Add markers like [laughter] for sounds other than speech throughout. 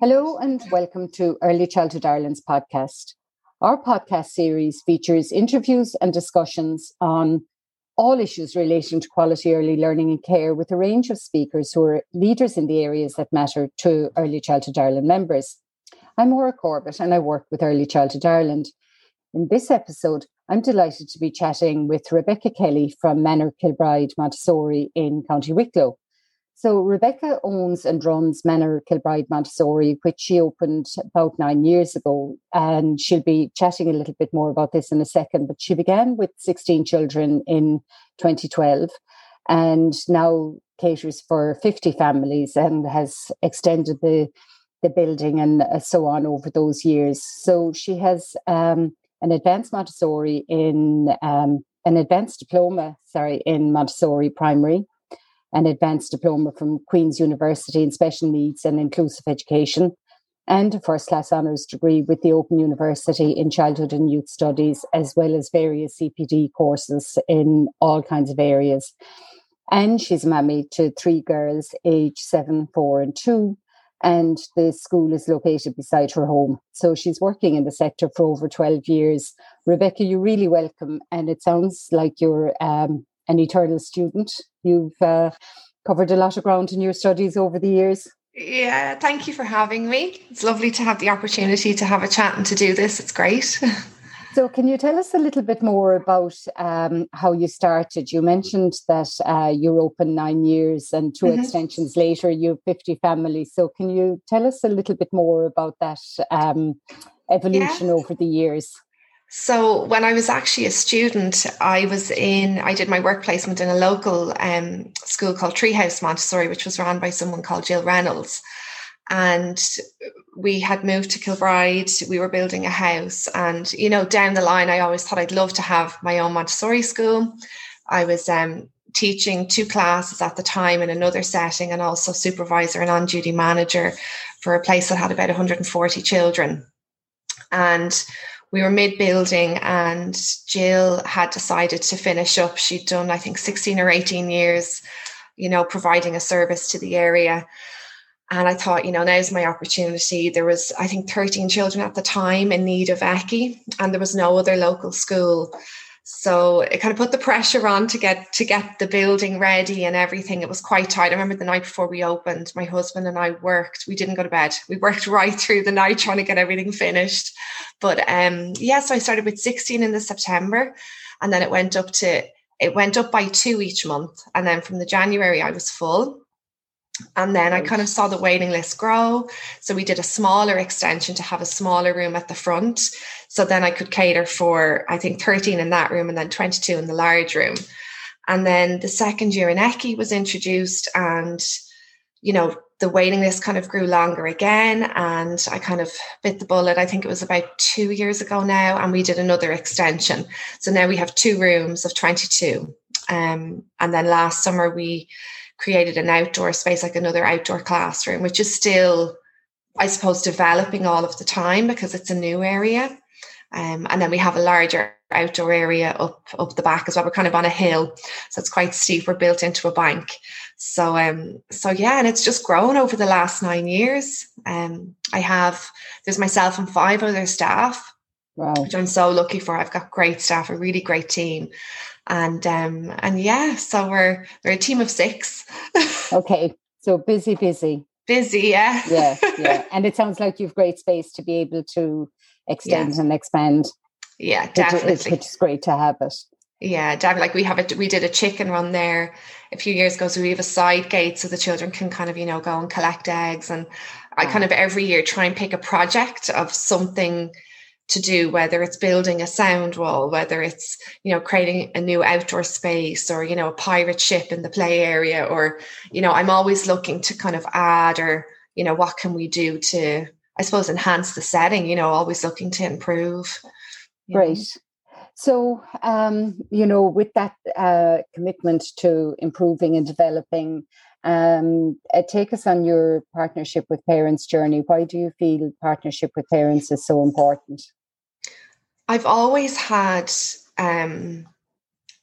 Hello, and welcome to Early Childhood Ireland's podcast. Our podcast series features interviews and discussions on all issues relating to quality early learning and care with a range of speakers who are leaders in the areas that matter to Early Childhood Ireland members. I'm Maura Corbett and I work with Early Childhood Ireland. In this episode, I'm delighted to be chatting with Rebecca Kelly from Manor Kilbride Montessori in County Wicklow. So, Rebecca owns and runs Manor Kilbride Montessori, which she opened about nine years ago. And she'll be chatting a little bit more about this in a second. But she began with 16 children in 2012 and now caters for 50 families and has extended the the building and so on over those years. So she has um, an advanced Montessori in um, an advanced diploma, sorry, in Montessori primary, an advanced diploma from Queen's University in special needs and inclusive education, and a first class honours degree with the Open University in childhood and youth studies, as well as various CPD courses in all kinds of areas. And she's a mammy to three girls, aged seven, four, and two, and the school is located beside her home. So she's working in the sector for over 12 years. Rebecca, you're really welcome, and it sounds like you're um, an eternal student. You've uh, covered a lot of ground in your studies over the years. Yeah, thank you for having me. It's lovely to have the opportunity to have a chat and to do this. It's great. [laughs] So, can you tell us a little bit more about um, how you started? You mentioned that uh, you're open nine years and 2 mm-hmm. extensions later, you have 50 families. So, can you tell us a little bit more about that um, evolution yeah. over the years? So, when I was actually a student, I was in, I did my work placement in a local um, school called Treehouse Montessori, which was run by someone called Jill Reynolds and we had moved to Kilbride. We were building a house, and you know, down the line, I always thought I'd love to have my own Montessori school. I was um, teaching two classes at the time in another setting, and also supervisor and on-duty manager for a place that had about 140 children. And we were mid-building, and Jill had decided to finish up. She'd done, I think, 16 or 18 years, you know, providing a service to the area and I thought, you know, now's my opportunity. There was, I think, 13 children at the time in need of ECCE, and there was no other local school. So it kind of put the pressure on to get to get the building ready and everything. It was quite tight. I remember the night before we opened, my husband and I worked. We didn't go to bed. We worked [laughs] right through the night trying to get everything finished. But um, yeah, so I started with 16 in the September, and then it went up to it went up by two each month. And then from the January, I was full. And then I kind of saw the waiting list grow. So we did a smaller extension to have a smaller room at the front. So then I could cater for, I think, 13 in that room and then 22 in the large room. And then the second year in ECCE was introduced and, you know, the waiting list kind of grew longer again. And I kind of bit the bullet. I think it was about two years ago now. And we did another extension. So now we have two rooms of 22. Um, and then last summer we created an outdoor space, like another outdoor classroom, which is still, I suppose, developing all of the time because it's a new area. Um, and then we have a larger outdoor area up up the back as well. We're kind of on a hill, so it's quite steep. We're built into a bank. So um, so yeah, and it's just grown over the last nine years. Um, I have there's myself and five other staff, wow. which I'm so lucky for. I've got great staff, a really great team, and um and yeah so we're we're a team of six [laughs] okay so busy busy busy yeah yeah yeah [laughs] and it sounds like you've great space to be able to extend yeah. and expand yeah definitely which, which is great to have it yeah, definitely. Like we have a we did a chicken run there a few years ago, so we have a side gate so the children can kind of you know go and collect eggs. And I kind of every year try and pick a project of something to do whether it's building a sound wall whether it's you know creating a new outdoor space or you know a pirate ship in the play area or you know i'm always looking to kind of add or you know what can we do to i suppose enhance the setting you know always looking to improve great know. so um you know with that uh commitment to improving and developing um, uh, take us on your partnership with parents journey. Why do you feel partnership with parents is so important? I've always had, um,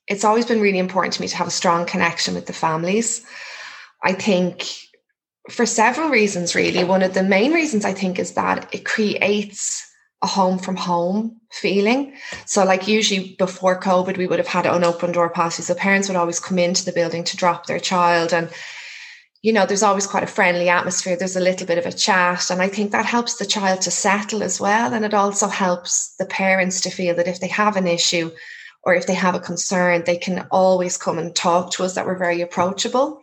it's always been really important to me to have a strong connection with the families. I think for several reasons, really. One of the main reasons I think is that it creates a home from home feeling. So, like usually before COVID, we would have had an open door policy. So parents would always come into the building to drop their child. And, you know, there's always quite a friendly atmosphere. There's a little bit of a chat. And I think that helps the child to settle as well. And it also helps the parents to feel that if they have an issue or if they have a concern, they can always come and talk to us, that we're very approachable.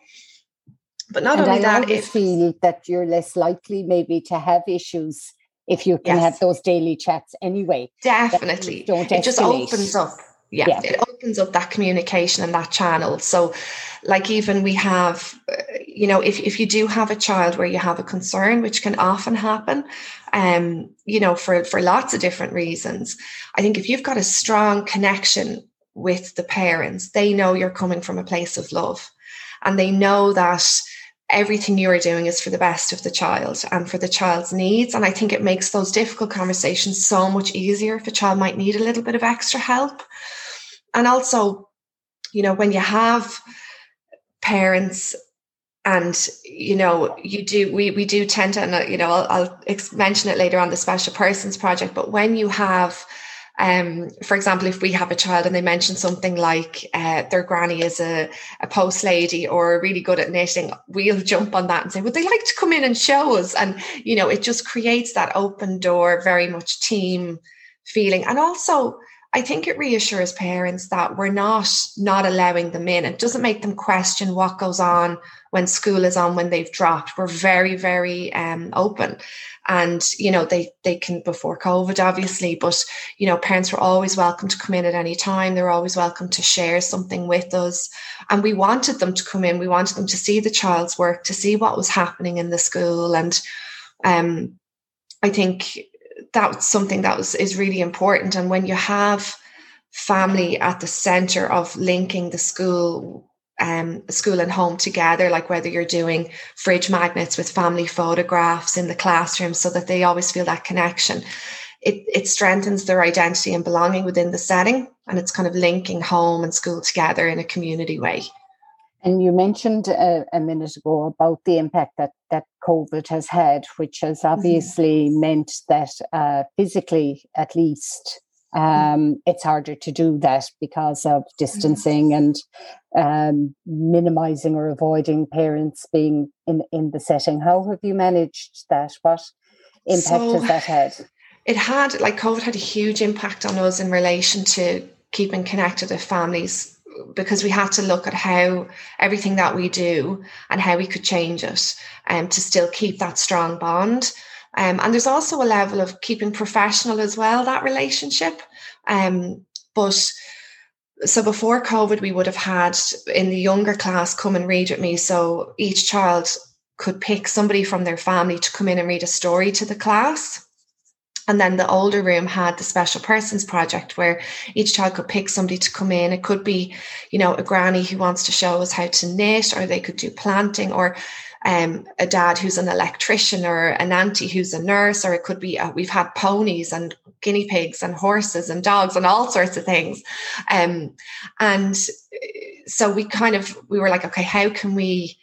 But not and only I that, if feel that you're less likely maybe to have issues if you can yes. have those daily chats anyway. Definitely. Don't it just opens up. Yeah, yeah, it opens up that communication and that channel. So, like, even we have, uh, you know, if, if you do have a child where you have a concern, which can often happen, um, you know, for, for lots of different reasons, I think if you've got a strong connection with the parents, they know you're coming from a place of love and they know that everything you are doing is for the best of the child and for the child's needs. And I think it makes those difficult conversations so much easier if a child might need a little bit of extra help. And also, you know, when you have parents and you know you do we we do tend to and you know I'll, I'll mention it later on the special persons project but when you have um, for example, if we have a child and they mention something like uh, their granny is a, a post lady or really good at knitting, we'll [laughs] jump on that and say, would they like to come in and show us? And, you know, it just creates that open door, very much team feeling. And also, I think it reassures parents that we're not not allowing them in. It doesn't make them question what goes on when school is on when they've dropped. We're very, very um, open. And you know they they can before covid obviously but you know parents were always welcome to come in at any time. They're always welcome to share something with us. And we wanted them to come in. We wanted them to see the child's work to see what was happening in the school. And um i think that's something that was is really important and when you have family at the center of linking the school um, school and home together, like whether you're doing fridge magnets with family photographs in the classroom so that they always feel that connection. It, it strengthens their identity and belonging within the setting, and it's kind of linking home and school together in a community way. And you mentioned a, a minute ago about the impact that, that COVID has had, which has mm-hmm. obviously mm-hmm. meant that uh, physically, at least, um, it's harder to do that because of distancing and um, minimizing or avoiding parents being in, in the setting. How have you managed that? What impact so, has that had? It had, like, COVID had a huge impact on us in relation to keeping connected with families because we had to look at how everything that we do and how we could change it and um, to still keep that strong bond. Um, and there's also a level of keeping professional as well, that relationship. Um, but so before COVID, we would have had in the younger class come and read with me. So each child could pick somebody from their family to come in and read a story to the class. And then the older room had the special persons project where each child could pick somebody to come in. It could be, you know, a granny who wants to show us how to knit, or they could do planting, or um, a dad who's an electrician or an auntie who's a nurse, or it could be uh, we've had ponies and guinea pigs and horses and dogs and all sorts of things. Um, and uh, so we kind of we were like, okay, how can we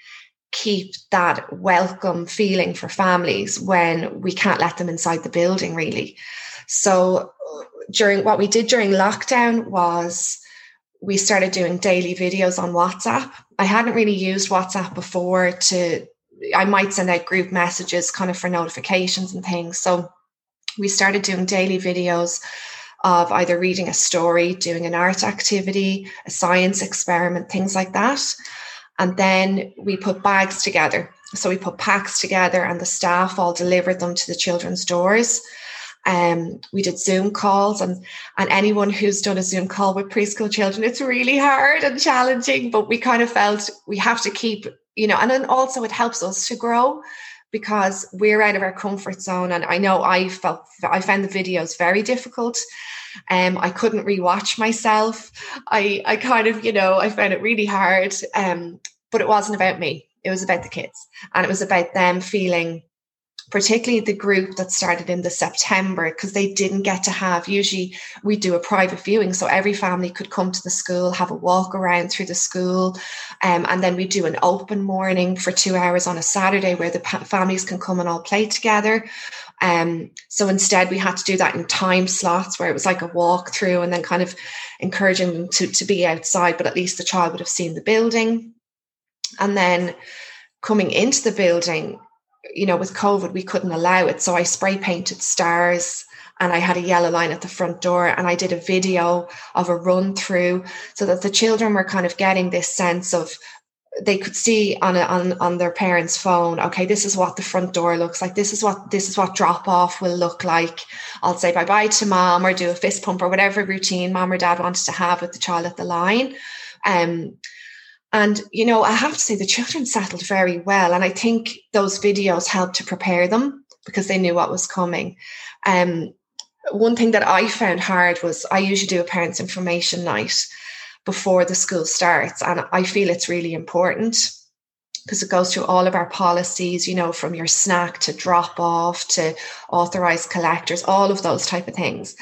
keep that welcome feeling for families when we can't let them inside the building really? So during what we did during lockdown was we started doing daily videos on WhatsApp. I hadn't really used WhatsApp before to I might send out group messages kind of for notifications and things. So we started doing daily videos of either reading a story, doing an art activity, a science experiment, things like that. And then we put bags together. So we put packs together and the staff all delivered them to the children's doors. Um, we did Zoom calls and and anyone who's done a Zoom call with preschool children, it's really hard and challenging, but we kind of felt we have to keep you know, and then also it helps us to grow because we're out of our comfort zone. And I know I felt I found the videos very difficult. Um, I couldn't rewatch myself. I I kind of, you know, I found it really hard. Um, but it wasn't about me. It was about the kids. And it was about them feeling particularly the group that started in the September, because they didn't get to have, usually we do a private viewing. So every family could come to the school, have a walk around through the school. Um, and then we do an open morning for two hours on a Saturday where the families can come and all play together. Um, so instead, we had to do that in time slots where it was like a walk through and then kind of encouraging them to, to be outside, but at least the child would have seen the building. And then coming into the building, you know, with COVID, we couldn't allow it. So I spray painted stars and I had a yellow line at the front door and I did a video of a run through so that the children were kind of getting this sense of they could see on a, on on their parents' phone. Okay, this is what the front door looks like. This is what this is what drop off will look like. I'll say bye bye to mom or do a fist pump or whatever routine mom or dad wanted to have with the child at the line. Um, and you know, I have to say the children settled very well, and I think those videos helped to prepare them because they knew what was coming. Um, one thing that I found hard was I usually do a parents' information night before the school starts. And I feel it's really important because it goes through all of our policies, you know, from your snack to drop off to authorized collectors, all of those type of things.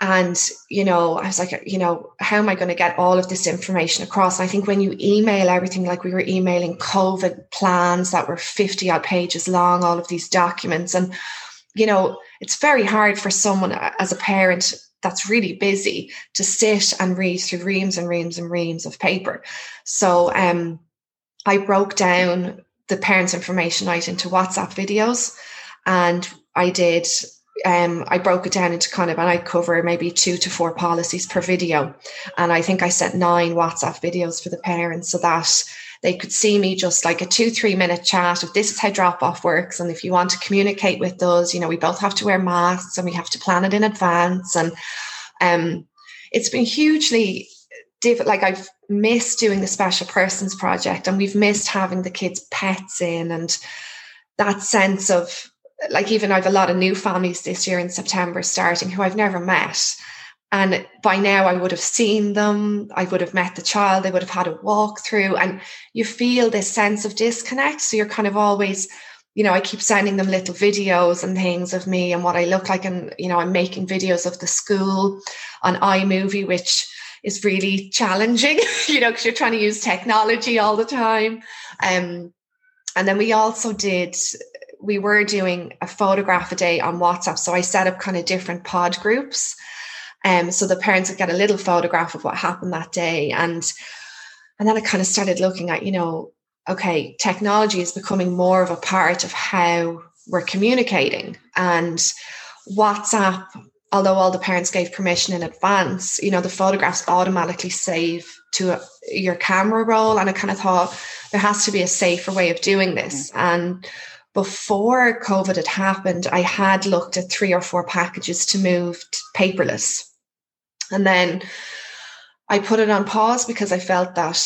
And, you know, I was like, you know, how am I going to get all of this information across? And I think when you email everything, like we were emailing COVID plans that were 50 odd pages long, all of these documents. And, you know, it's very hard for someone as a parent that's really busy to sit and read through reams and reams and reams of paper. So um, I broke down the parents' information night into WhatsApp videos, and I did. Um, I broke it down into kind of, and I cover maybe two to four policies per video, and I think I sent nine WhatsApp videos for the parents so that they could see me just like a two three minute chat of this is how drop off works and if you want to communicate with us you know we both have to wear masks and we have to plan it in advance. And um it's been hugely diff- like I've missed doing the special persons project and we've missed having the kids pets in and that sense of like even I've a lot of new families this year in September starting who I've never met and by now, I would have seen them. I would have met the child. They would have had a walk through. And you feel this sense of disconnect. So you're kind of always, you know, I keep sending them little videos and things of me and what I look like. And, you know, I'm making videos of the school on iMovie, which is really challenging, [laughs] you know, because you're trying to use technology all the time. Um, and then we also did we were doing a photograph a day on WhatsApp. So I set up kind of different pod groups. Um, so the parents would get a little photograph of what happened that day. And and then I kind of started looking at, you know, okay, technology is becoming more of a part of how we're communicating. And WhatsApp, although all the parents gave permission in advance, you know, the photographs automatically save to a, your camera roll. And I kind of thought there has to be a safer way of doing this. Mm-hmm. And before COVID had happened, I had looked at three or four packages to move to paperless. And then I put it on pause because I felt that,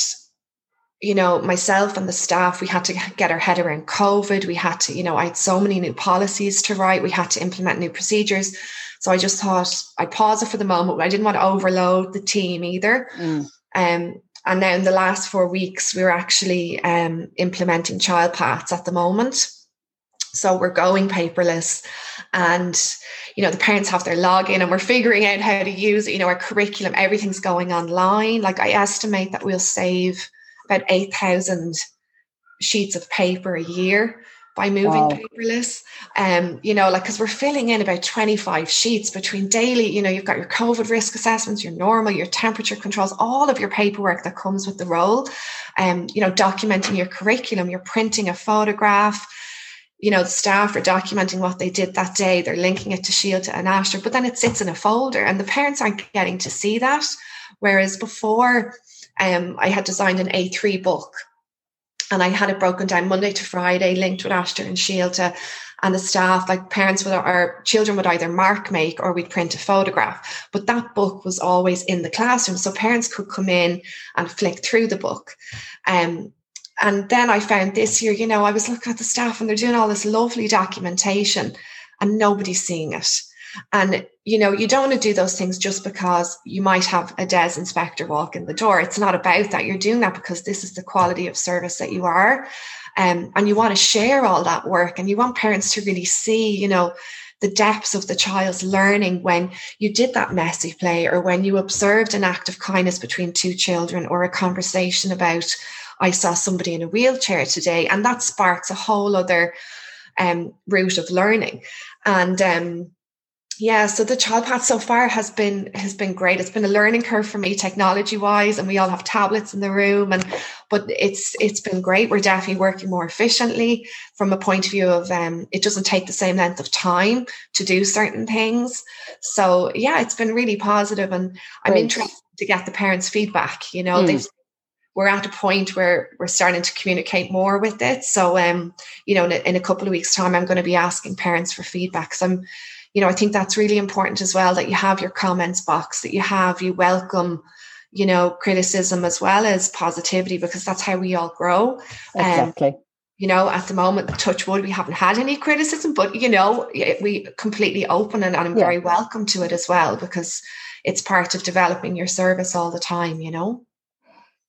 you know, myself and the staff, we had to get our head around COVID. We had to, you know, I had so many new policies to write. We had to implement new procedures. So I just thought I'd pause it for the moment. I didn't want to overload the team either. Mm. Um, and now in the last four weeks, we we're actually um, implementing child paths at the moment. So we're going paperless. And you know the parents have their login and we're figuring out how to use it you know our curriculum. Everything's going online. Like i estimate that we'll save about 8000 sheets of paper a year by moving wow. paperless. Um you know like because we're filling in about 25 sheets between daily you know you've got your covid risk assessments your normal your temperature controls all of your paperwork that comes with the role. Um you know documenting your curriculum you're printing a photograph you know, the staff are documenting what they did that day. They're linking it to Síolta and Aistear, but then it sits in a folder and the parents aren't getting to see that. Whereas before, um, I had designed an A3 book and I had it broken down Monday to Friday, linked with Aistear and Síolta. And the staff, like parents would, our children would either mark make or we'd print a photograph. But that book was always in the classroom. So parents could come in and flick through the book. Um, and then I found this year, you know, I was looking at the staff and they're doing all this lovely documentation and nobody's seeing it. And, you know, you don't want to do those things just because you might have a DES inspector walk in the door. It's not about that. You're doing that because this is the quality of service that you are. Um, and you want to share all that work and you want parents to really see, you know, the depths of the child's learning when you did that messy play or when you observed an act of kindness between two children or a conversation about i saw somebody in a wheelchair today and that sparks a whole other um, route of learning. And um, yeah so the child path so far has been has been great. It's been a learning curve for me technology wise and we all have tablets in the room and but it's it's been great. We're definitely working more efficiently from a point of view of um it doesn't take the same length of time to do certain things. So yeah it's been really positive and i'm interested to get the parents feedback you know? Mm. they've we're at a point where we're starting to communicate more with it. So, um, you know, in a, in a couple of weeks' time, I'm going to be asking parents for feedback. So, I'm, you know, I think that's really important as well that you have your comments box, that you have, you welcome, you know, criticism as well as positivity, because that's how we all grow. Um, exactly. Um, you know, at the moment, touch wood, we haven't had any criticism, but you know, we completely open and, and I'm yeah. very welcome to it as well because it's part of developing your service all the time, you know.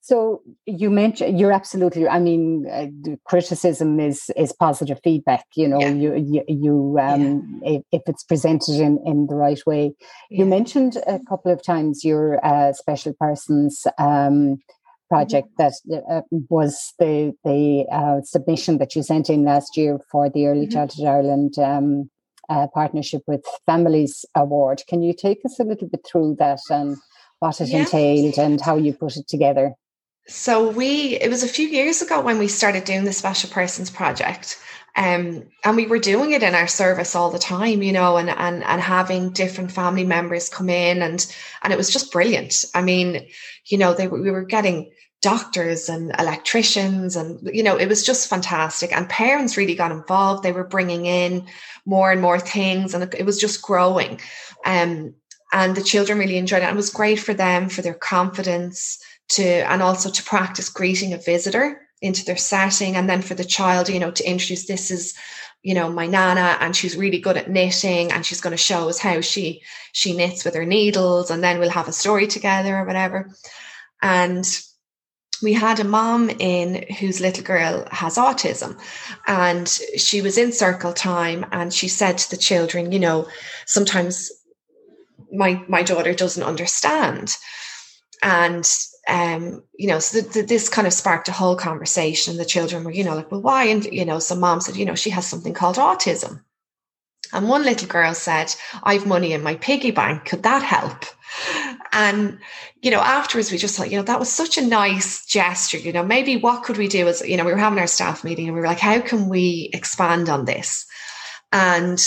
So you mentioned you're absolutely. I mean, uh, criticism is is positive feedback. You know, yeah. you you, you um, yeah. if, if, it's presented in in the right way. Yeah. You mentioned a couple of times your uh, special persons um, project mm-hmm. that uh, was the the uh, submission that you sent in last year for the Early mm-hmm. Childhood Ireland. Um, uh, partnership with Families Award. Can you take us a little bit through that and what it entailed and how you put it together? So we it was a few years ago when we started doing the special persons project. Um, and we were doing it in our service all the time, you know, and and and having different family members come in and and it was just brilliant. I mean, you know, they we were getting doctors and electricians and you know it was just fantastic and parents really got involved they were bringing in more and more things and it was just growing um, and the children really enjoyed it and it was great for them for their confidence to and also to practice greeting a visitor into their setting. And then for the child you know to introduce this is you know my nana and she's really good at knitting and she's going to show us how she she knits with her needles and then we'll have a story together or whatever. And we had a mom in whose little girl has autism and she was in circle time and she said to the children you know sometimes my my daughter doesn't understand and um, you know, so this kind of sparked a whole conversation. The children were, you know, like, well, why? And, you know, some mom said, you know, she has something called autism. And one little girl said, I've money in my piggy bank. Could that help? And, you know, afterwards we just thought, you know, that was such a nice gesture. You know, maybe what could we do as, you know, we were having our staff meeting and we were like, how can we expand on this? And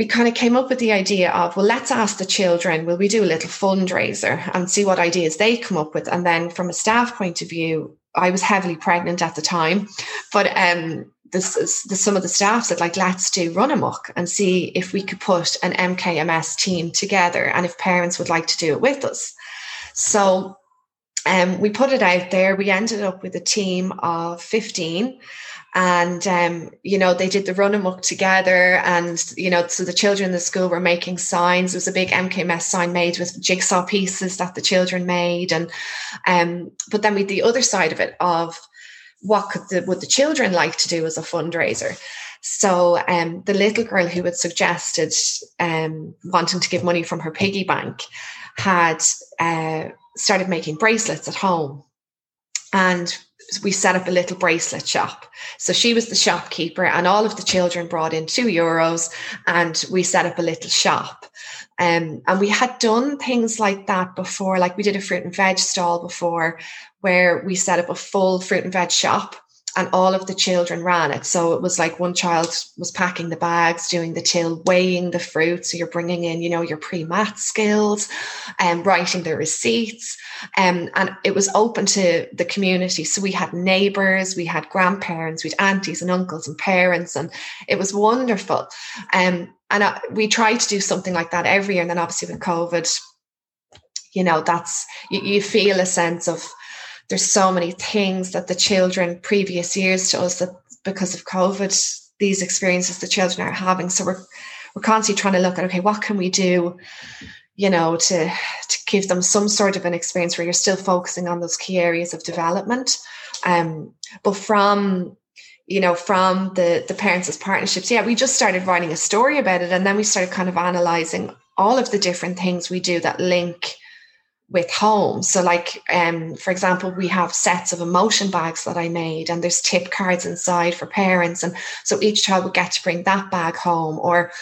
we kind of came up with the idea of, well, let's ask the children, will we do a little fundraiser and see what ideas they come up with? And then from a staff point of view, I was heavily pregnant at the time, but um, this, this, some of the staff said, like, let's do run amok and see if we could put an MKMS team together and if parents would like to do it with us. So um, we put it out there. We ended up with a team of 15 and um, you know they did the run amok together and you know so the children in the school were making signs. There was a big mkms sign made with jigsaw pieces that the children made. And um, but then with the other side of it of what could the, would the children like to do as a fundraiser. So um, the little girl who had suggested um, wanting to give money from her piggy bank had uh, started making bracelets at home. And we set up a little bracelet shop. So she was the shopkeeper, and all of the children brought in two euros, and we set up a little shop. Um, and we had done things like that before, like we did a fruit and veg stall before, where we set up a full fruit and veg shop and all of the children ran it. So it was like one child was packing the bags, doing the till, weighing the fruit. So you're bringing in, you know, your pre-math skills and um, writing the receipts. Um, and it was open to the community. So we had neighbors, we had grandparents, we had aunties and uncles and parents, and it was wonderful. Um, and uh, we tried to do something like that every year. And then obviously with COVID, you know, that's, you, you feel a sense of, there's so many things that the children previous years to us that because of COVID, these experiences the children are having. So we're we're constantly trying to look at okay, what can we do, you know, to to give them some sort of an experience where you're still focusing on those key areas of development. Um, but from you know, from the the parents as partnerships, yeah, we just started writing a story about it, and then we started kind of analyzing all of the different things we do that link with home. So, like, um, for example, we have sets of emotion bags that I made, and there's tip cards inside for parents, and so each child would get to bring that bag home. Or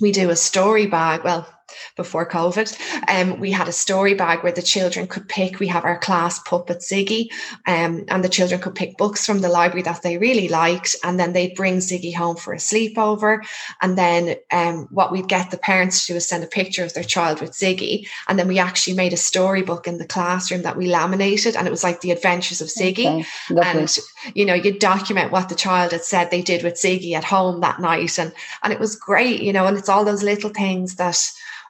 we do a story bag. Well, before COVID. Um, we had a story bag where the children could pick. We have our class puppet Ziggy, um, and the children could pick books from the library that they really liked, and then they'd bring Ziggy home for a sleepover. And then um, what we'd get the parents to do is send a picture of their child with Ziggy, and then we actually made a storybook in the classroom that we laminated, and it was like the Adventures of Ziggy. Okay. And you know, you document what the child had said they did with Ziggy at home that night, and and it was great, you know. And it's all those little things that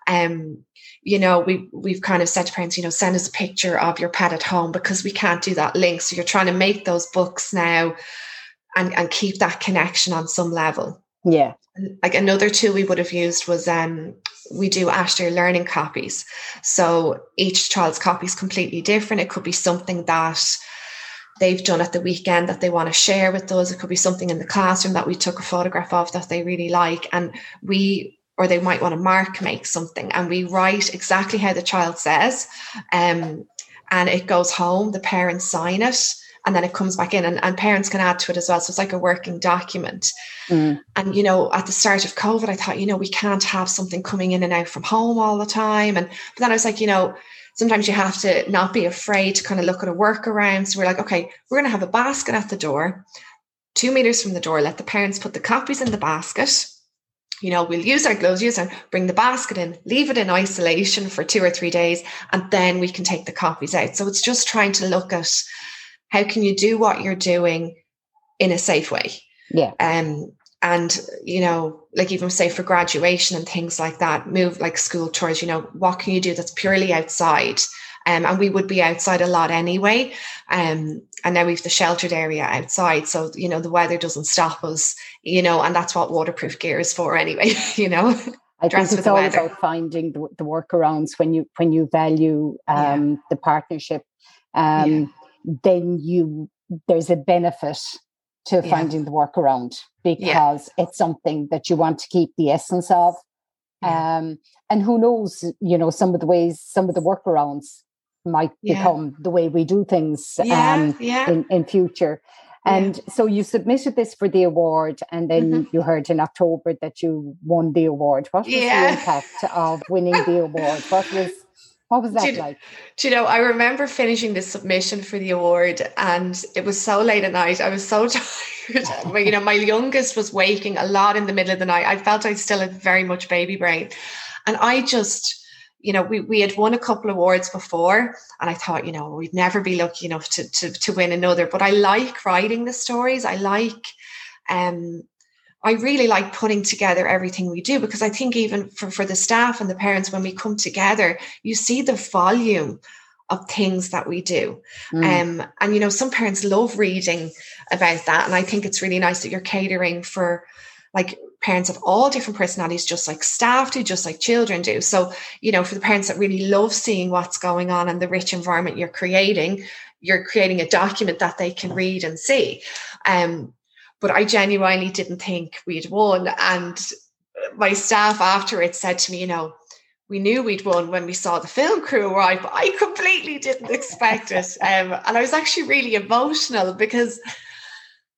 um, you know, we we've kind of said to parents, you know, send us a picture of your pet at home because we can't do that link. So you're trying to make those books now and, and keep that connection on some level. Yeah. Like another tool we would have used was um we do Aistear learning copies. So each child's copy is completely different. It could be something that they've done at the weekend that they want to share with us. It could be something in the classroom that we took a photograph of that they really like. And we or they might want to mark make something and we write exactly how the child says um, and it goes home the parents sign it and then it comes back in and, and parents can add to it as well so it's like a working document mm. and you know at the start of covid i thought you know we can't have something coming in and out from home all the time and but then i was like you know sometimes you have to not be afraid to kind of look at a workaround so we're like okay we're going to have a basket at the door two meters from the door let the parents put the copies in the basket you know, we'll use our gloves, use and bring the basket in, leave it in isolation for two or three days, and then we can take the copies out. So it's just trying to look at how can you do what you're doing in a safe way. Yeah. Um, and you know, like even say for graduation and things like that, move like school tours, you know, what can you do that's purely outside? Um, and we would be outside a lot anyway. Um, and now we've the sheltered area outside. So, you know, the weather doesn't stop us, you know, and that's what waterproof gear is for anyway, [laughs] you know. I think it's all weather. about finding the, the, workarounds when you when you value um, yeah. the partnership. Um, yeah. Then you there's a benefit to yeah. finding the workaround because it's something that you want to keep the essence of. Um, and who knows, you know, some of the ways, some of the workarounds might yeah. become the way we do things yeah, um, yeah. In, in future. And so you submitted this for the award, and then mm-hmm. you heard in October that you won the award. What was the impact of winning the award? What was what was [laughs] that do like? Do you know, I remember finishing the submission for the award and it was so late at night. I was so [laughs] tired. you know, my youngest was waking a lot in the middle of the night. I felt I still had very much baby brain. And I just you know, we, we had won a couple of awards before, and I thought, you know, we'd never be lucky enough to, to, to win another. But I like writing the stories. I like, um, I really like putting together everything we do because I think even for, for the staff and the parents, when we come together, you see the volume of things that we do. Mm. Um, and you know, some parents love reading about that. And I think it's really nice that you're catering for like parents of all different personalities, just like staff do, just like children do. So, you know, for the parents that really love seeing what's going on and the rich environment you're creating, you're creating a document that they can read and see. Um, but I genuinely didn't think we'd won. And my staff after it said to me, you know, we knew we'd won when we saw the film crew arrive, but I completely didn't expect it. [laughs] Um, and I was actually really emotional because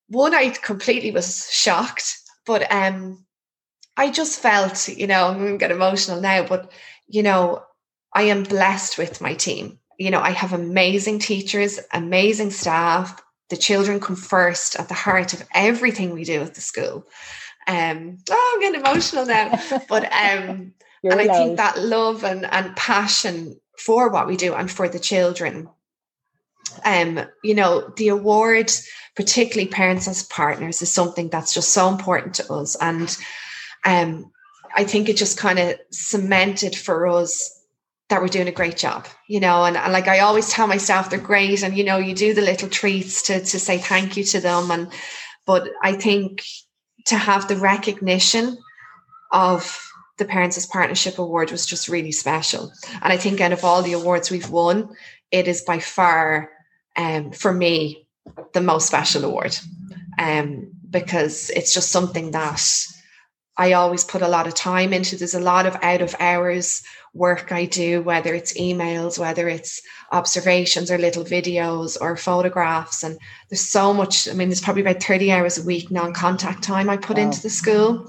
one, I completely was shocked but um, I just felt, you know, I'm going to get emotional now, but, you know, I am blessed with my team. You know, I have amazing teachers, amazing staff. The children come first at the heart of everything we do at the school. Um, oh, I'm getting emotional now. But [laughs] um, and. I think that love and, and passion for what we do and for the children. Um, you know, the award particularly parents as partners, is something that's just so important to us. And um, I think it just kind of cemented for us that we're doing a great job, you know, and, and, like I always tell myself, they're great and you know you do the little treats to to say thank you to them and but I think to have the recognition of the Parents as Partnership Award was just really special. And I think out of all the awards we've won, it is by far, um, for me, the most special award um, because it's just something that I always put a lot of time into. There's a lot of out of hours work I do, whether it's emails, whether it's observations or little videos or photographs. And there's so much, I mean, there's probably about 30 hours a week non contact time I put wow. into the school.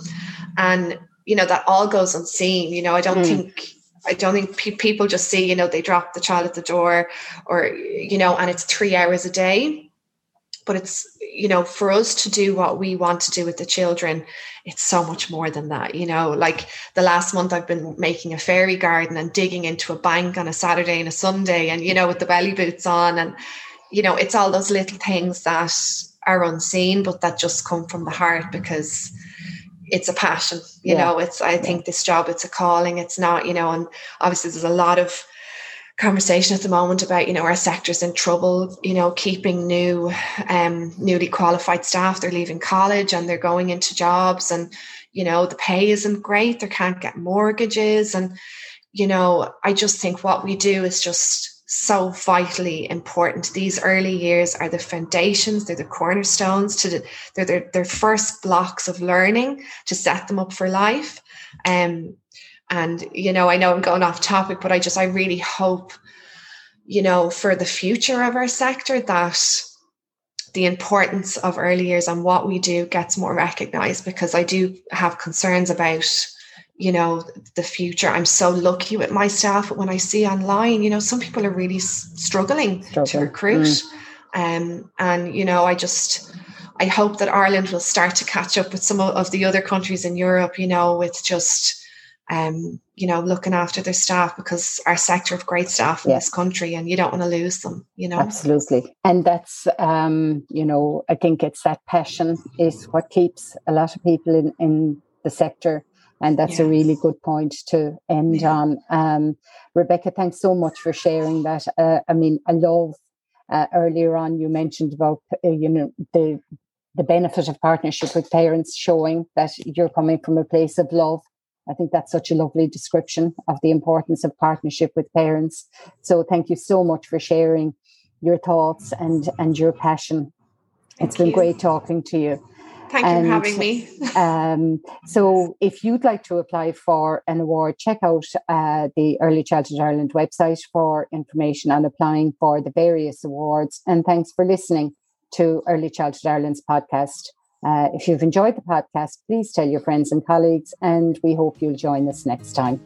And, you know, that all goes unseen. You know, I don't mm. think. I don't think pe- people just see, you know, they drop the child at the door or, you know, and it's three hours a day but it's you know for us to do what we want to do with the children it's so much more than that you know? Like the last month i've been making a fairy garden and digging into a bank on a saturday and a sunday and you know with the belly boots on and you know it's all those little things that are unseen but that just come from the heart because it's a passion you yeah. know? It's i think this job it's a calling it's not you know? And obviously there's a lot of conversation at the moment about you know our sector's in trouble you know keeping new um newly qualified staff. They're leaving college and they're going into jobs and you know the pay isn't great. They can't get mortgages. And you know i just think what we do is just so vitally important. These early years are the foundations. They're the cornerstones to the they're their, first blocks of learning to set them up for life. Um and, you know, I know I'm going off topic, but I just, I really hope, you know, for the future of our sector that the importance of early years and what we do gets more recognized because I do have concerns about, you know, the future. I'm so lucky with my staff, but when I see online, you know, some people are really struggling, struggling. to recruit. Mm. Um, and, you know, I just, I hope that Ireland will start to catch up with some of the other countries in Europe, you know, with just um, you know, looking after their staff because our sector of great staff in this country and you don't want to lose them, you know. Absolutely. And that's um, you know, I think it's that passion is what keeps a lot of people in, in the sector. And that's a really good point to end yeah. on. Um, Rebecca, thanks so much for sharing that. Uh, I mean, I love uh, earlier on you mentioned about uh, you know the the benefit of partnership with parents showing that you're coming from a place of love I think that's such a lovely description of the importance of partnership with parents. So thank you so much for sharing your thoughts and and your passion. Thank it's been you. great talking to you. Thank and, you for having me. [laughs] um, so, if you'd like to apply for an award, check out uh, the Early Childhood Ireland website for information on applying for the various awards. And thanks for listening to Early Childhood Ireland's podcast. Uh, if you've enjoyed the podcast, please tell your friends and colleagues, and we hope you'll join us next time.